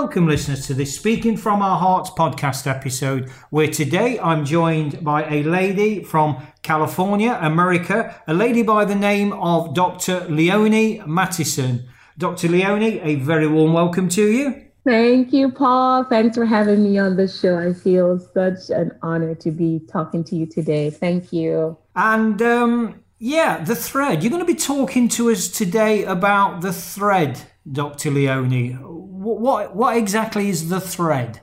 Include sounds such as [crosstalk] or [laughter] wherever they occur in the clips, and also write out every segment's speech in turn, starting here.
Welcome, listeners, to this Speaking from Our Hearts podcast episode, where today I'm joined by a lady from California, America, a lady by the name of Dr. Leonie Mattison. Dr. Leonie, a very warm welcome to you. Thank you, Paul. Thanks for having me on the show. I feel such an honor to be talking to you today. Thank you. And um, yeah, the thread. You're going to be talking to us today about the thread, Dr. Leonie. what what exactly is the thread?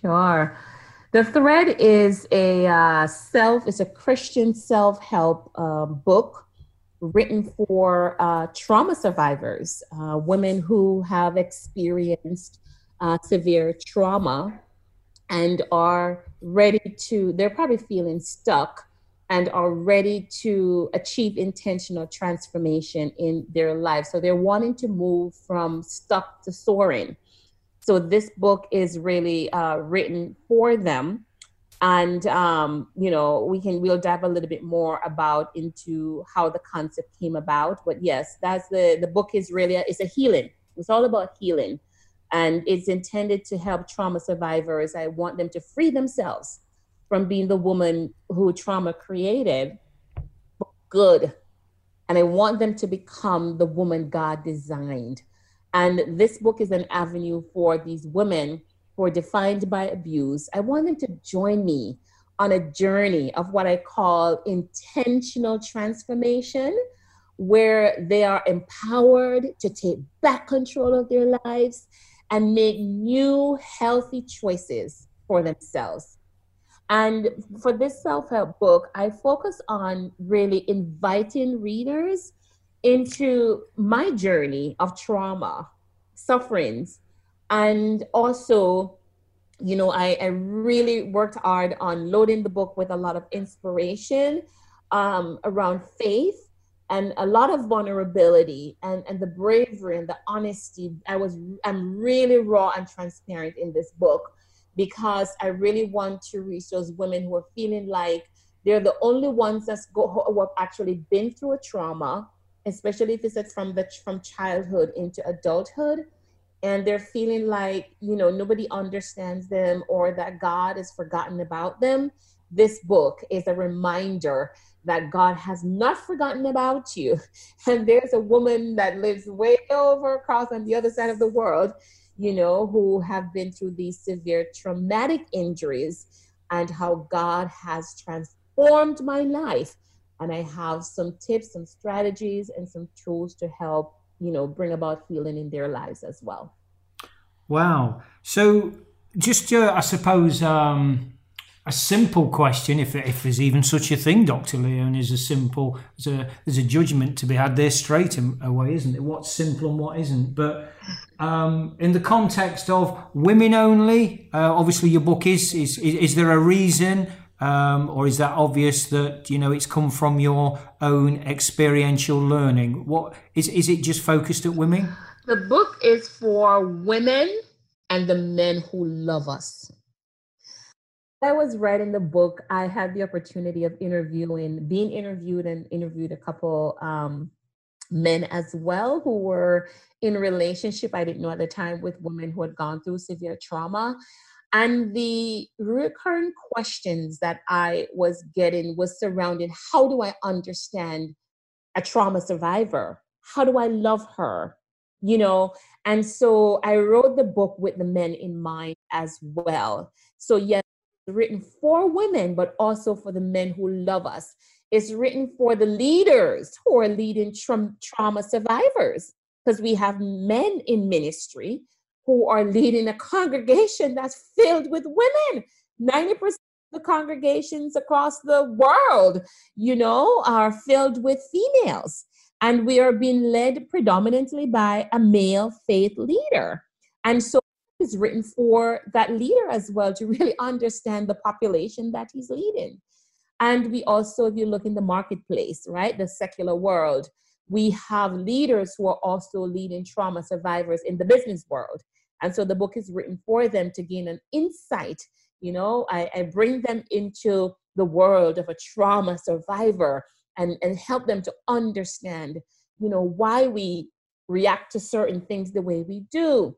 Sure. The thread is a uh, self is a Christian self help uh, book written for uh, trauma survivors, uh, women who have experienced uh, severe trauma and are ready to. They're probably feeling stuck and are ready to achieve intentional transformation in their life. So they're wanting to move from stuck to soaring. So this book is really uh, written for them. And um, you know, we can we'll dive a little bit more about into how the concept came about. But yes, that's the the book is really a, it's a healing. It's all about healing, and it's intended to help trauma survivors. I want them to free themselves from being the woman who trauma created good. And I want them to become the woman God designed. And this book is an avenue for these women who are defined by abuse. I want them to join me on a journey of what I call intentional transformation, where they are empowered to take back control of their lives and make new healthy choices for themselves. And for this self help book, I focus on really inviting readers into my journey of trauma, sufferings, and also, you know, I, I really worked hard on loading the book with a lot of inspiration um, around faith and a lot of vulnerability and, and the bravery and the honesty. I was I'm really raw and transparent in this book because I really want to reach those women who are feeling like they're the only ones that's go who have actually been through a trauma, especially if it's from the from childhood into adulthood, and they're feeling like you know nobody understands them or that God has forgotten about them. This book is a reminder that God has not forgotten about you. [laughs] And there's a woman that lives way over across on the other side of the world you know, who have been through these severe traumatic injuries and how God has transformed my life. And I have some tips, some strategies, and some tools to help, you know, bring about healing in their lives as well. Wow. So, just, I suppose, um, a simple question, if, if there's even such a thing, Dr. Leon, is a simple, there's a, there's a judgment to be had there straight away, isn't it? What's simple and what isn't. But um, in the context of women only, uh, obviously your book is, is, is, is there a reason um, or is that obvious that, you know, it's come from your own experiential learning? What is, is it just focused at women? The book is for women and the men who love us I was writing the book, I had the opportunity of interviewing, being interviewed and interviewed a couple um, men as well who were in relationship I didn't know at the time with women who had gone through severe trauma. And the recurrent questions that I was getting was surrounding how do I understand a trauma survivor? How do I love her? You know, and so I wrote the book with the men in mind as well. So, yes, written for women, but also for the men who love us. It's written for the leaders who are leading tra- trauma survivors, because we have men in ministry who are leading a congregation that's filled with women. 90% of the congregations across the world, you know, are filled with females. And we are being led predominantly by a male faith leader. And so it's written for that leader as well to really [laughs] understand the population that he's leading. And we also, if you look in the marketplace, right, the secular world, we have leaders who are also leading trauma survivors in the business world. And so the book is written for them to gain an insight. You know, I, I bring them into the world of a trauma survivor and, and help them to understand, you know, why we react to certain things the way we do,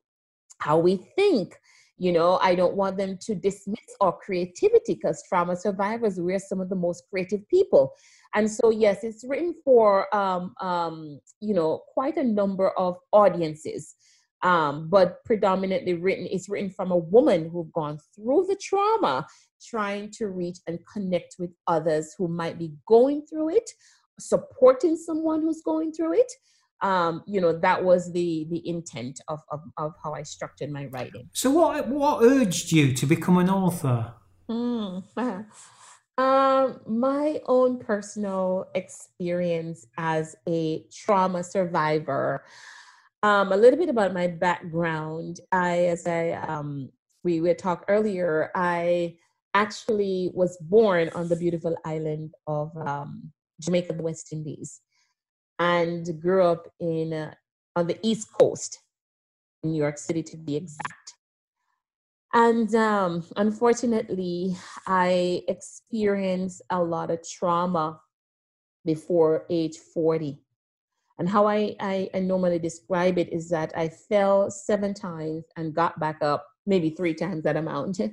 how we think. You know, I don't want them to dismiss our creativity because trauma survivors, we're some of the most creative people. And so, yes, it's written for, um, um, you know, quite a number of audiences um, but predominantly written it's written from a woman who've gone through the trauma trying to reach and connect with others who might be going through it supporting someone who's going through it um, you know that was the the intent of, of, of how i structured my writing so what what urged you to become an author mm. [laughs] um, my own personal experience as a trauma survivor um, a little bit about my background. I, as I um, we we talked earlier, I actually was born on the beautiful island of um, Jamaica, the West Indies, and grew up in uh, on the East Coast, New York City to be exact. And um, unfortunately, I experienced a lot of trauma before age 40. And how I, I, I, normally describe it is that I fell seven times and got back up maybe three times that amount. [laughs]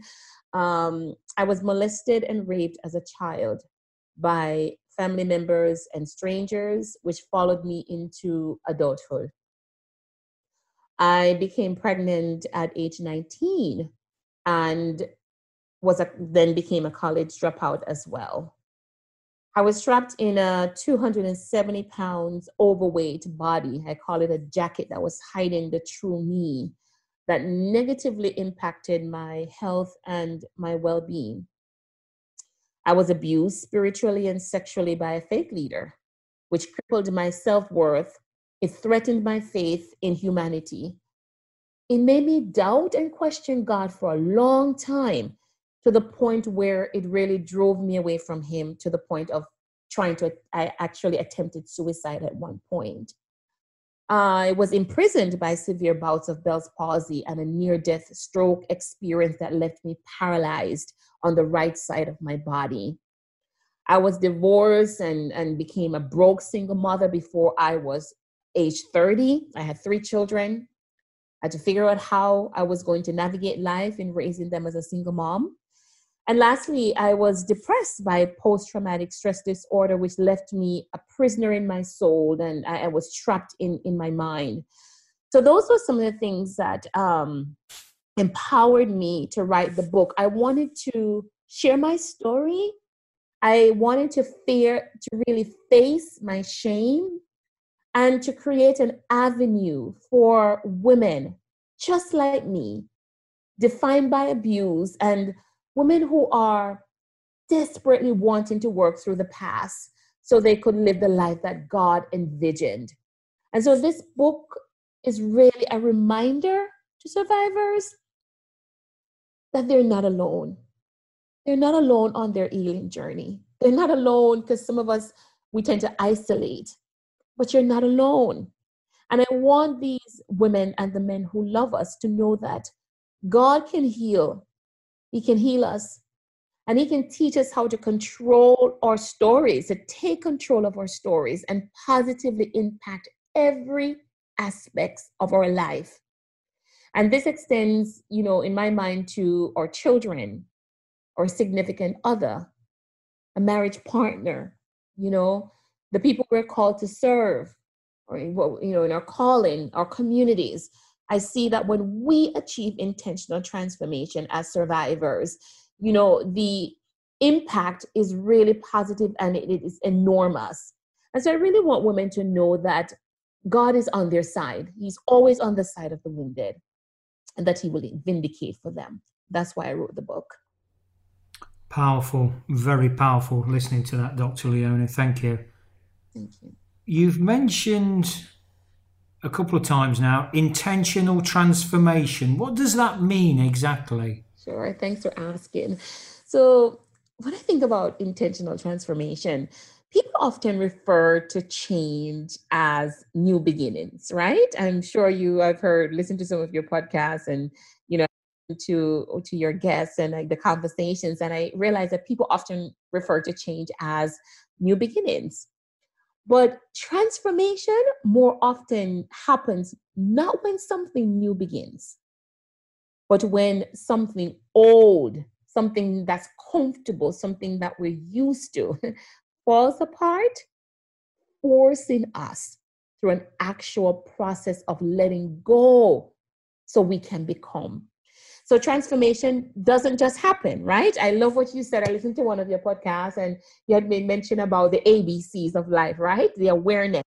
Um, I was molested and raped as a child by family members and strangers, which followed me into adulthood. I became pregnant at age 19 and was a, then became a college dropout as well. I was trapped in a 270 pounds overweight body. I call it a jacket that was hiding the true me that negatively impacted my health and my well being. I was abused spiritually and sexually by a faith leader, which crippled my self worth. It threatened my faith in humanity. It made me doubt and question God for a long time to the point where it really drove me away from him to the point of trying to i actually attempted suicide at one point i was imprisoned by severe bouts of bell's palsy and a near death stroke experience that left me paralyzed on the right side of my body. I was divorced and, and became a broke single mother before i was age 30 i had three children. I had to figure out how I was going to navigate life in raising them as a single mom. And lastly, I was depressed by post traumatic stress disorder, which left me a prisoner in my soul and I, I, was trapped in, in my mind. So, those were some of the things that um, empowered me to write the book. I wanted to share my story. I wanted to fear, to really face my shame and to create an avenue for women just like me, defined by abuse and women who are desperately wanting to work through the past so they could live the life that God envisioned. And so this book is really a reminder to survivors that they're not alone. They're not alone on their healing journey. They're not alone because some of us, we tend to isolate, but you're not alone. And I want these women and the men who love us to know that God can heal he can heal us. And He can teach us how to control our stories, to take control of our stories and positively impact every aspect of our life. And this extends, you know, in my mind to our children, our significant other, a marriage partner, you know, the people we're called to serve, or you know, in our calling, our communities. I see that when we achieve intentional transformation as survivors, you know, the impact is really positive and it is enormous. And so I really want women to know that God is on their side. He's always on the side of the wounded and that He will vindicate for them. That's why I wrote the book. Powerful, very powerful listening to that, Dr. Leonie. Thank you. Thank you. You've mentioned a couple of times now intentional transformation. What does that mean exactly? Sure, thanks for asking. So, when I think about intentional transformation, people often refer to change as new beginnings, right? I'm sure you have heard, listen to some of your podcasts and, you know, to to your guests and like the conversations and i realize that people often refer to change as new beginnings but transformation more often happens not when something new begins but when something old something that's comfortable something that we're used to [laughs] falls apart forcing us through an actual process of letting go so we can become so transformation doesn't just happen, right? I love what you said. I listened to one of your podcasts and you had made mention about the ABCs of life, right? The awareness,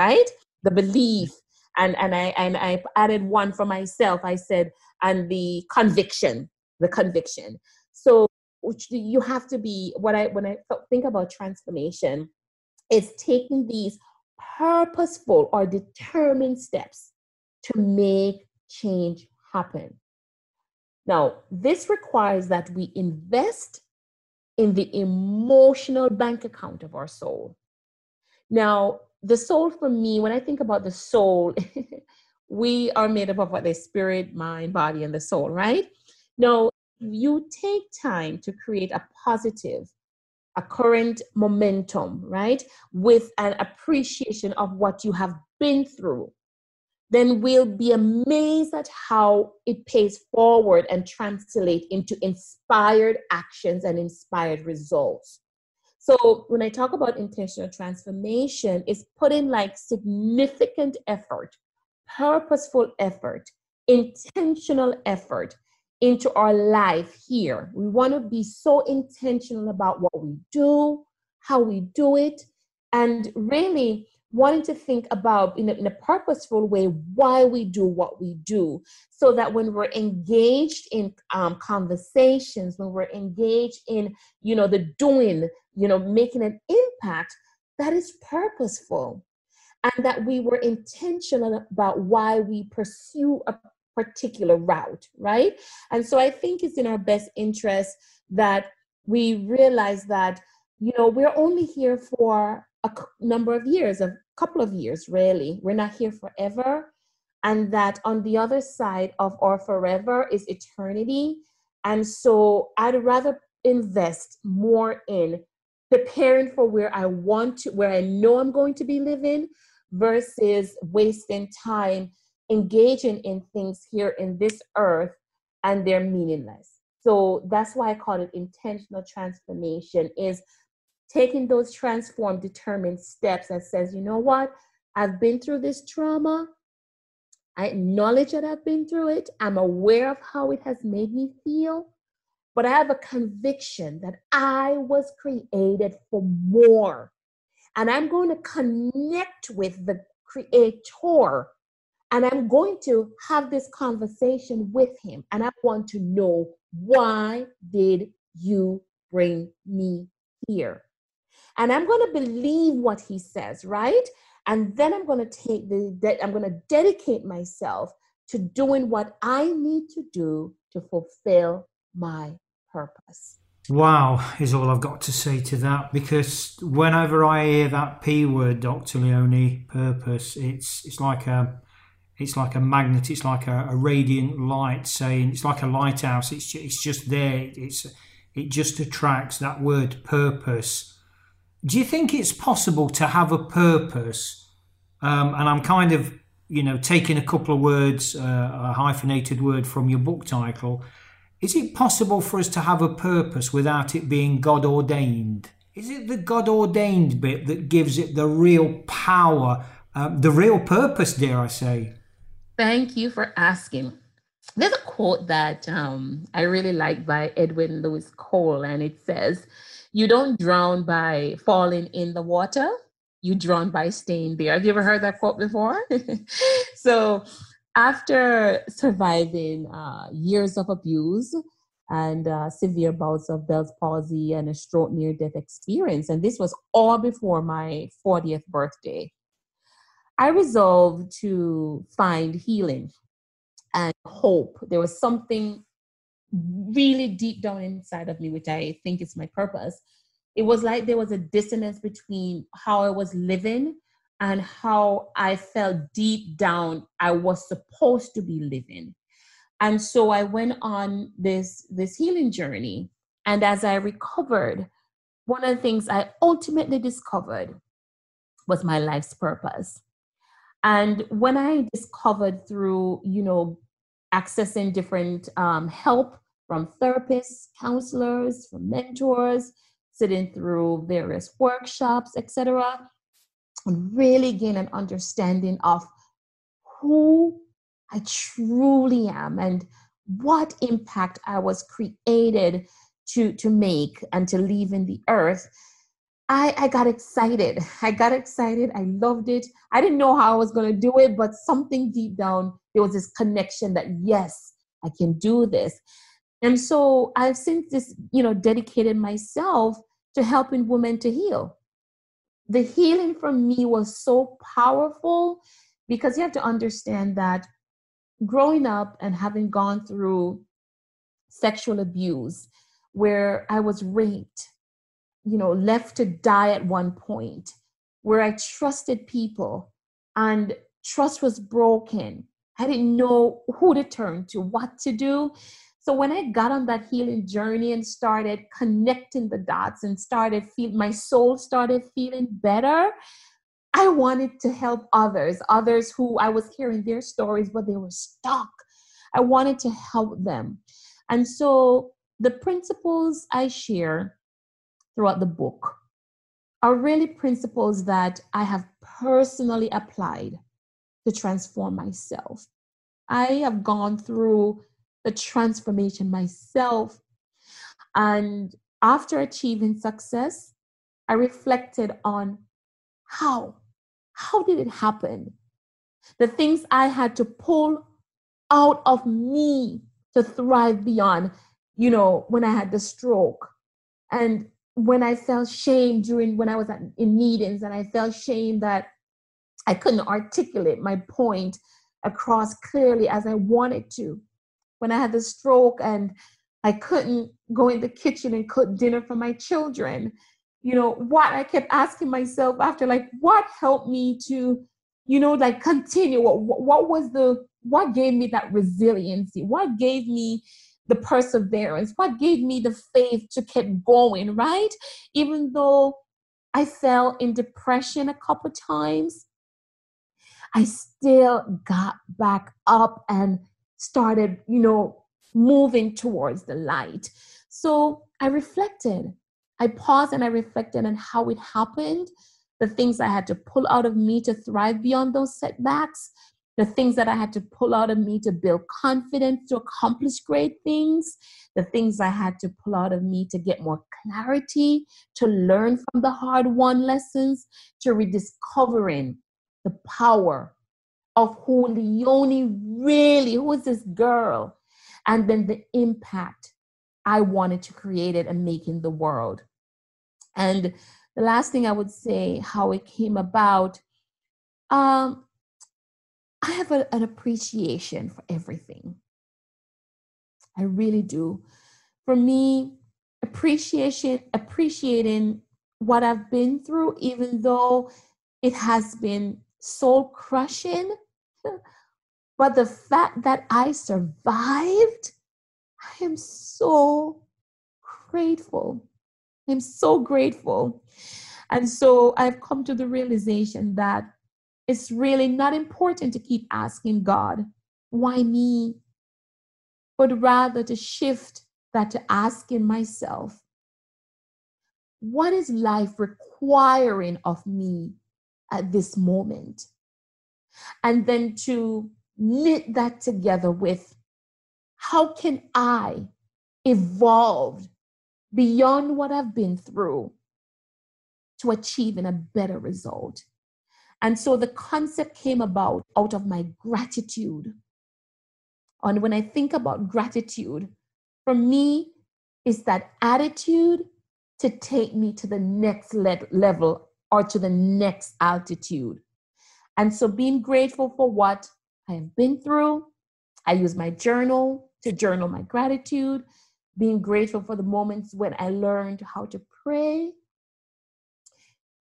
right? The belief. And and I and I added one for myself. I said, and the conviction, the conviction. So you have to be what I when I think about transformation, is taking these purposeful or determined steps to make change happen. Now, this requires that we invest in the emotional bank account of our soul. Now, the soul for me, when I think about the soul, [laughs] we are made up of what the spirit, mind, body, and the soul, right? Now, you take time to create a positive, a current momentum, right? With an appreciation of what you have been through then we'll be amazed at how it pays forward and translate into inspired actions and inspired results. So when I talk about intentional transformation, it's putting like significant effort, purposeful effort, intentional effort into our life here. We want to be so intentional about what we do, how we do it, and really wanting to think about in a, in a purposeful way why we do what we do so that when we're engaged in um, conversations when we're engaged in you know the doing you know making an impact that is purposeful. And that we were intentional about why we pursue a particular route right? And so i think it's in our best interest that we realize that you know we're only here for a number of years, a couple of years, really. We're not here forever. And that on the other side of our forever is eternity. And so I'd rather invest more in preparing for where I want to, where I know I'm going to be living, versus wasting time engaging in things here in this earth and they're meaningless. So that's why I call it intentional transformation is taking those transformed, determined steps that says, you know what, I've been through this trauma. I acknowledge that I've been through it. I'm aware of how it has made me feel. But I have a conviction that I was created for more. And I'm going to connect with the creator. And I'm going to have this conversation with him. And I want to know why did you bring me here? And I'm going to believe what he says, right? And then I'm going to take the, de- I'm going to dedicate myself to doing what I need to do to fulfill my purpose. Wow, is all I've got to say to that because whenever I hear that P word, Dr. Leonie, purpose, it's it's like a it's like a magnet, it's like a, a radiant light saying it's like a lighthouse, it's it's just there, it's it just attracts that word purpose do you think it's possible to have a purpose? Um, and I'm kind of, you know, taking a couple of words, uh, a hyphenated word from your book title. Is it possible for us to have a purpose without it being God ordained? Is it the God ordained bit that gives it the real power, um, the real purpose, dare I say? Thank you for asking. There's a quote that um, I really like by Edwin Lewis Cole, and it says, you don't drown by falling in the water you drown by staying there have you ever heard that quote before [laughs] so after surviving uh, years of abuse and uh, severe bouts of Bell's palsy and a stroke near death experience. And this was all before my 40th birthday. I resolved to find healing and hope. There was something really deep down inside of me, which I think is my purpose. It was like there was a dissonance between how I was living and how I felt deep down I was supposed to be living. And so I went on this this healing journey. And as I recovered, one of the things I ultimately discovered was my life's purpose. And when I discovered through, you know, accessing different um, help from therapists, counselors, from mentors, sitting through various workshops, etc., and really gain an understanding of who I truly am and what impact I was created to, to make and to leave in the earth. I, I got excited. I got excited. I loved it. I didn't know how I was going to do it, but something deep down, there was this connection that, yes, I can do this. And so I've since this, you know, dedicated myself to helping women to heal. The healing for me was so powerful because you have to understand that growing up and having gone through sexual abuse where I was raped, you know, left to die at one point, where I trusted people and trust was broken. I didn't know who to turn to, what to do. So when I got on that healing journey and started connecting the dots and started feel my soul started feeling better, I wanted to help others, others who I was hearing their stories, but they were stuck. I wanted to help them. And so the principles I share throughout the book are really principles that I have personally applied to transform myself. I have gone through the transformation myself. And after achieving success, I reflected on how? How did it happen? The things I had to pull out of me to thrive beyond, you know, when I had the stroke and when I felt shame during when I was at, in meetings and I felt shame that I couldn't articulate my point across clearly as I wanted to. When I had the stroke and I couldn't go in the kitchen and cook dinner for my children you know what i kept asking myself after like what helped me to you know like continue? What, what was the what gave me that resiliency? What gave me the perseverance? What gave me the faith to keep going right? Even though i fell in depression a couple times i still got back up and started you know moving towards the light. So i reflected. I paused and I reflected on how it happened, the things I had to pull out of me to thrive beyond those setbacks, the things that I had to pull out of me to build confidence to accomplish great things, the things I had to pull out of me to get more clarity, to learn from the hard won lessons, to rediscovering the power of who Leonie really, who is this girl, and then the impact I wanted to create it and make in the world. And the last thing I would say, how it came about, um, I have a, an appreciation for everything. I really do. For me, appreciation, appreciating what I've been through, even though it has been soul crushing, but the fact that I survived, I am so grateful. I'm so grateful. And so I've come to the realization that it's really not important to keep asking God, why me? But rather to shift that to asking myself, what is life requiring of me at this moment? And then to knit that together with how can I evolve beyond what I've been through to achieving a better result. And so the concept came about out of my gratitude. And when I think about gratitude, for me is that attitude to take me to the next le- level or to the next altitude. And so being grateful for what I have been through, I use my journal to journal my gratitude, being grateful for the moments when I learned how to pray,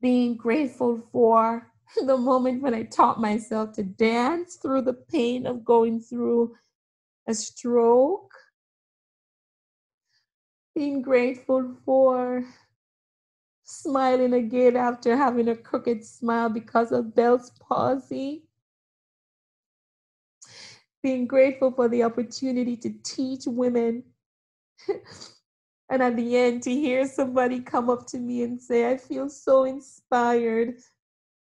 being grateful for [laughs] the moment when I taught myself to dance through the pain of going through a stroke, being grateful for smiling again after having a crooked smile because of Bell's palsy. Being grateful for the opportunity to teach women [laughs] and at the end, to hear somebody come up to me and say, I feel so inspired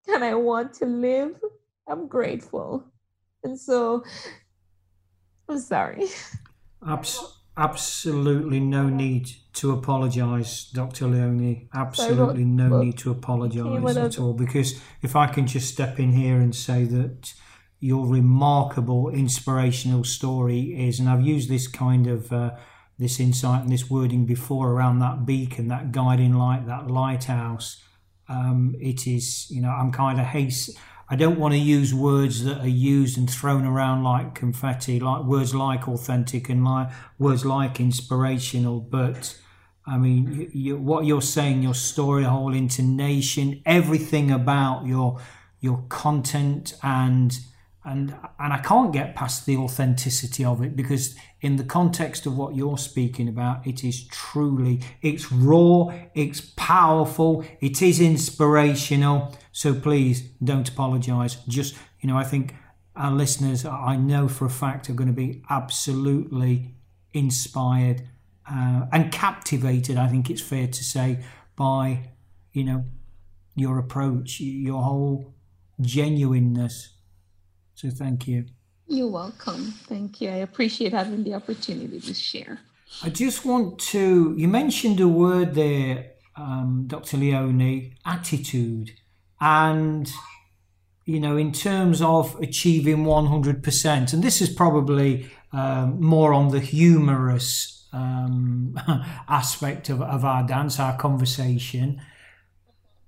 and I want to live, I'm grateful. And so, I'm sorry. Abs- absolutely no need to apologize, Dr. Leonie. Absolutely no need to apologize at all. Because if I can just step in here and say that your remarkable inspirational story is, and I've used this kind of uh, this insight and this wording before around that beacon, that guiding light, that lighthouse. Um, it is, you know, I'm kind of haste. I don't want to use words that are used and thrown around like confetti, like words like authentic and like words like inspirational. But I mean, you, you, what you're saying, your story, whole intonation, everything about your your content and and and I can't get past the authenticity of it because in the context of what you're speaking about it is truly it's raw it's powerful it is inspirational. So please don't apologize. Just you know I think our listeners I know for a fact are going to be absolutely inspired uh, and captivated I think it's fair to say by you know your approach your whole genuineness so thank you. You're welcome. Thank you. I appreciate having the opportunity to share. I just want to, you mentioned a word there, um, Dr. Leonie, attitude. And, you know, in terms of achieving 100%, and this is probably um, more on the humorous um, [laughs] aspect of, of our dance, our conversation.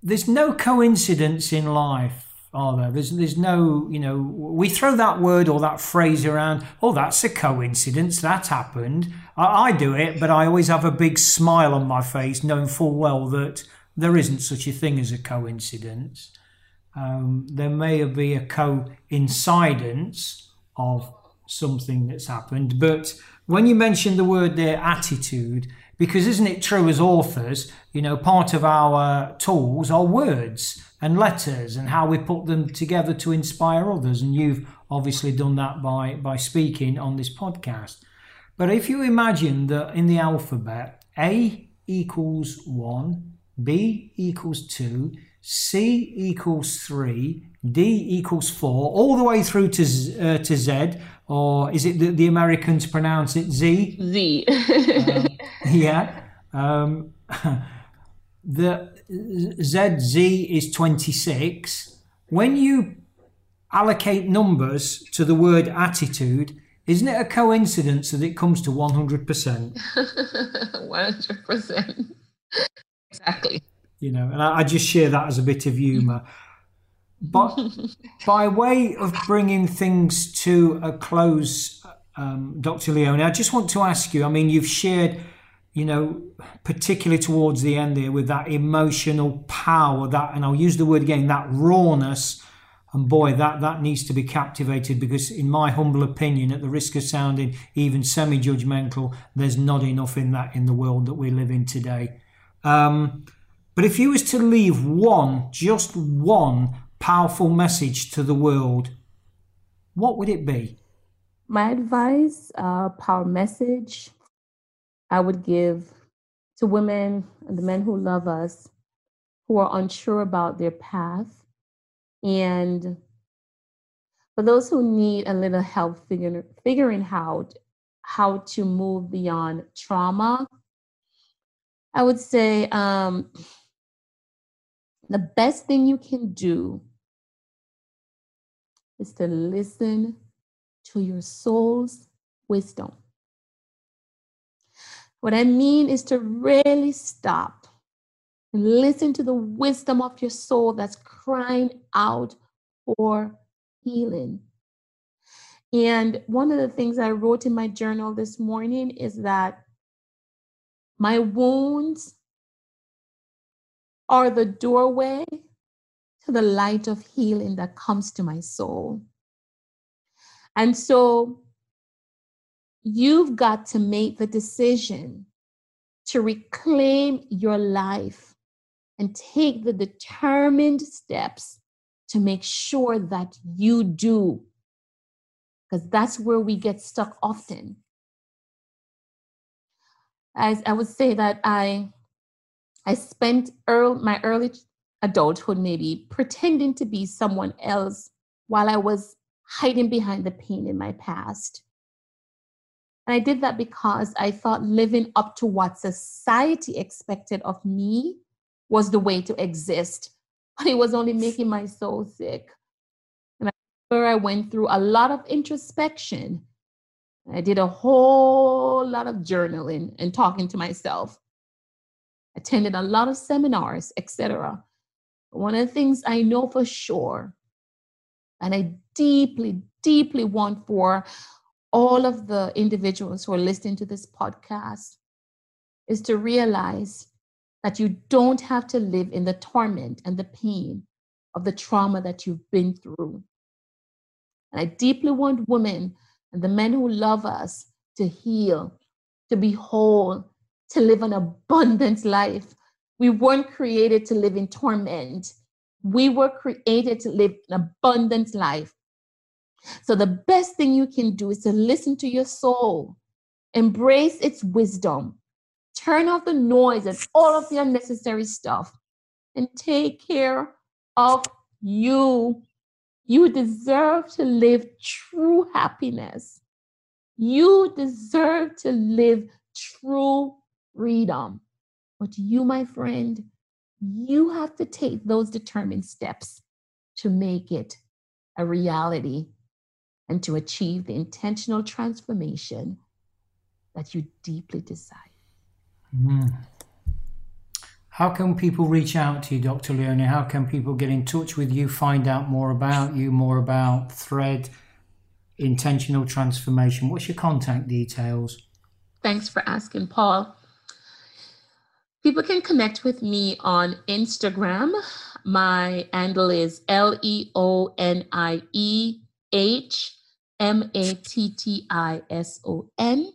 There's no coincidence in life are there? There's there's no you know we throw that word or that phrase around. Oh, that's a coincidence. That happened. I, I do it, but I always have a big smile on my face, knowing full well that there isn't such a thing as a coincidence. Um, there may be a coincidence of something that's happened, but when you mention the word there, attitude, because isn't it true as authors, you know, part of our tools are words and letters and how we put them together to inspire others. And you've obviously done that by, by speaking on this podcast. But if you imagine that in the alphabet, A equals 1, B equals 2, C equals 3, D equals 4, all the way through to, Z, uh, to Z, or is it that the Americans pronounce it Z? Z. um, [laughs] yeah. Um, [laughs] the ZZ is 26. When you allocate numbers to the word attitude, isn't it a coincidence that it comes to 100%? 100%. [laughs] exactly. You know, and I, I, just share that as a bit of humour. But by way of bringing things to a close, um, Dr. Leonie, I just want to ask you I mean, you've shared you know, particularly towards the end there with that emotional power, that, and I'll use the word again, that rawness. And boy, that, that needs to be captivated because, in my humble opinion, at the risk of sounding even semi judgmental, there's not enough in that in the world that we live in today. Um, but if you was to leave one, just one powerful message to the world, what would it be? My advice, uh, power message I would give to women and the men who love us who are unsure about their path. And for those who need a little help figuring, figuring out how to move beyond trauma, I would say um, the best thing you can do is to listen to your soul's wisdom. What I mean is to really stop and listen to the wisdom of your soul that's crying out for healing. And one of the things I wrote in my journal this morning is that my wounds are the doorway to the light of healing that comes to my soul. And so you've got to make the decision to reclaim your life and take the determined steps to make sure that you do. Because that's where we get stuck often. As I would say that I I spent early, my early adulthood maybe pretending to be someone else while I was hiding behind the pain in my past. And I did that because I thought living up to what society expected of me was the way to exist. [laughs] But it was only making my soul sick. And I remember I went through a lot of introspection. I did a whole lot of journaling and talking to myself. Attended a lot of seminars, etc. One of the things I know for sure, and I deeply, deeply want for all of the individuals who are listening to this podcast, is to realize that you don't have to live in the torment and the pain of the trauma that you've been through. And I deeply want women and the men who love us to heal, to be whole, to live an abundant life we weren't created to live in torment. We were created to live an abundant life. So, the best thing you can do is to listen to your soul, embrace its wisdom, turn off the noise and all of the unnecessary stuff, and take care of you. You deserve to live true happiness. You deserve to live true freedom. But you, my friend, you have to take those determined steps to make it a reality and to achieve the intentional transformation that you deeply desire. Mm. How can people reach out to you, Dr. Leonie? How can people get in touch with you, find out more about you, more about Thread, intentional transformation? What's your contact details? Thanks for asking, Paul. People can connect with me on Instagram. My handle is L E O N I E H M A T T I S O N.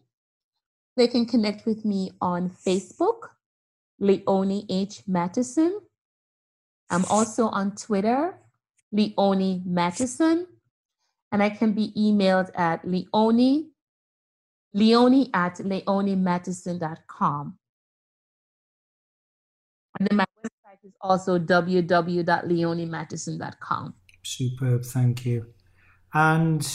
They can connect with me on Facebook, Leonie H. Mattison. I'm also on Twitter, Leonie Mattison. And I can be emailed at Leonie, Leonie at leoniemattison.com. And then my website is also www.leoniemattison.com. Superb, thank you. And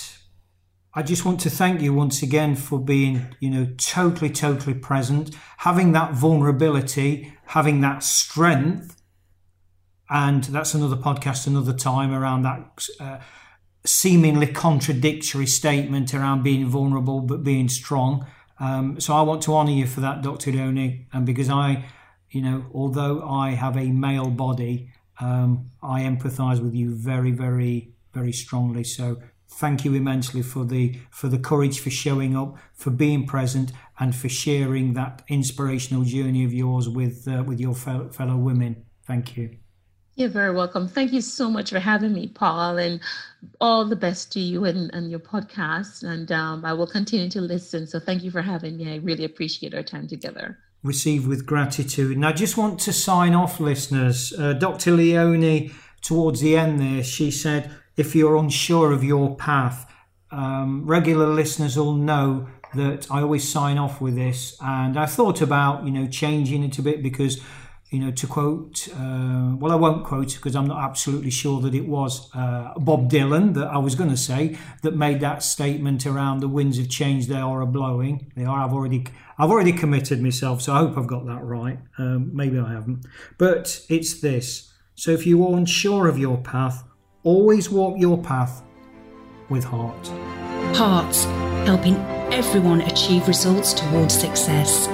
I just want to thank you once again for being, you know, totally, totally present, having that vulnerability, having that strength. And that's another podcast, another time around that uh, seemingly contradictory statement around being vulnerable but being strong. Um, so I want to honour you for that, Dr. Leonie, and because I you know, although I have a male body, um, I empathise with you very, very, very strongly. So thank you immensely for the for the courage for showing up, for being present, and for sharing that inspirational journey of yours with uh, with your fellow, fellow women. Thank you. You're very welcome. Thank you so much for having me, Paul, and all the best to you and, and your podcast. And um, I will continue to listen. So thank you for having me. I really appreciate our time together received with gratitude. And I just want to sign off, listeners. Uh, Dr. leonie towards the end there, she said, if you're unsure of your path, um, regular listeners will know that I always sign off with this. And I thought about, you know, changing it a bit because you know, to quote, uh, well, I won't quote because I'm not absolutely sure that it was uh, Bob Dylan that I was going to say that made that statement around the winds of change they are a blowing. They are. I've already, I've already committed myself, so I hope I've got that right. Um, maybe I haven't, but it's this. So if you are unsure of your path, always walk your path with heart. Hearts, helping everyone achieve results towards success.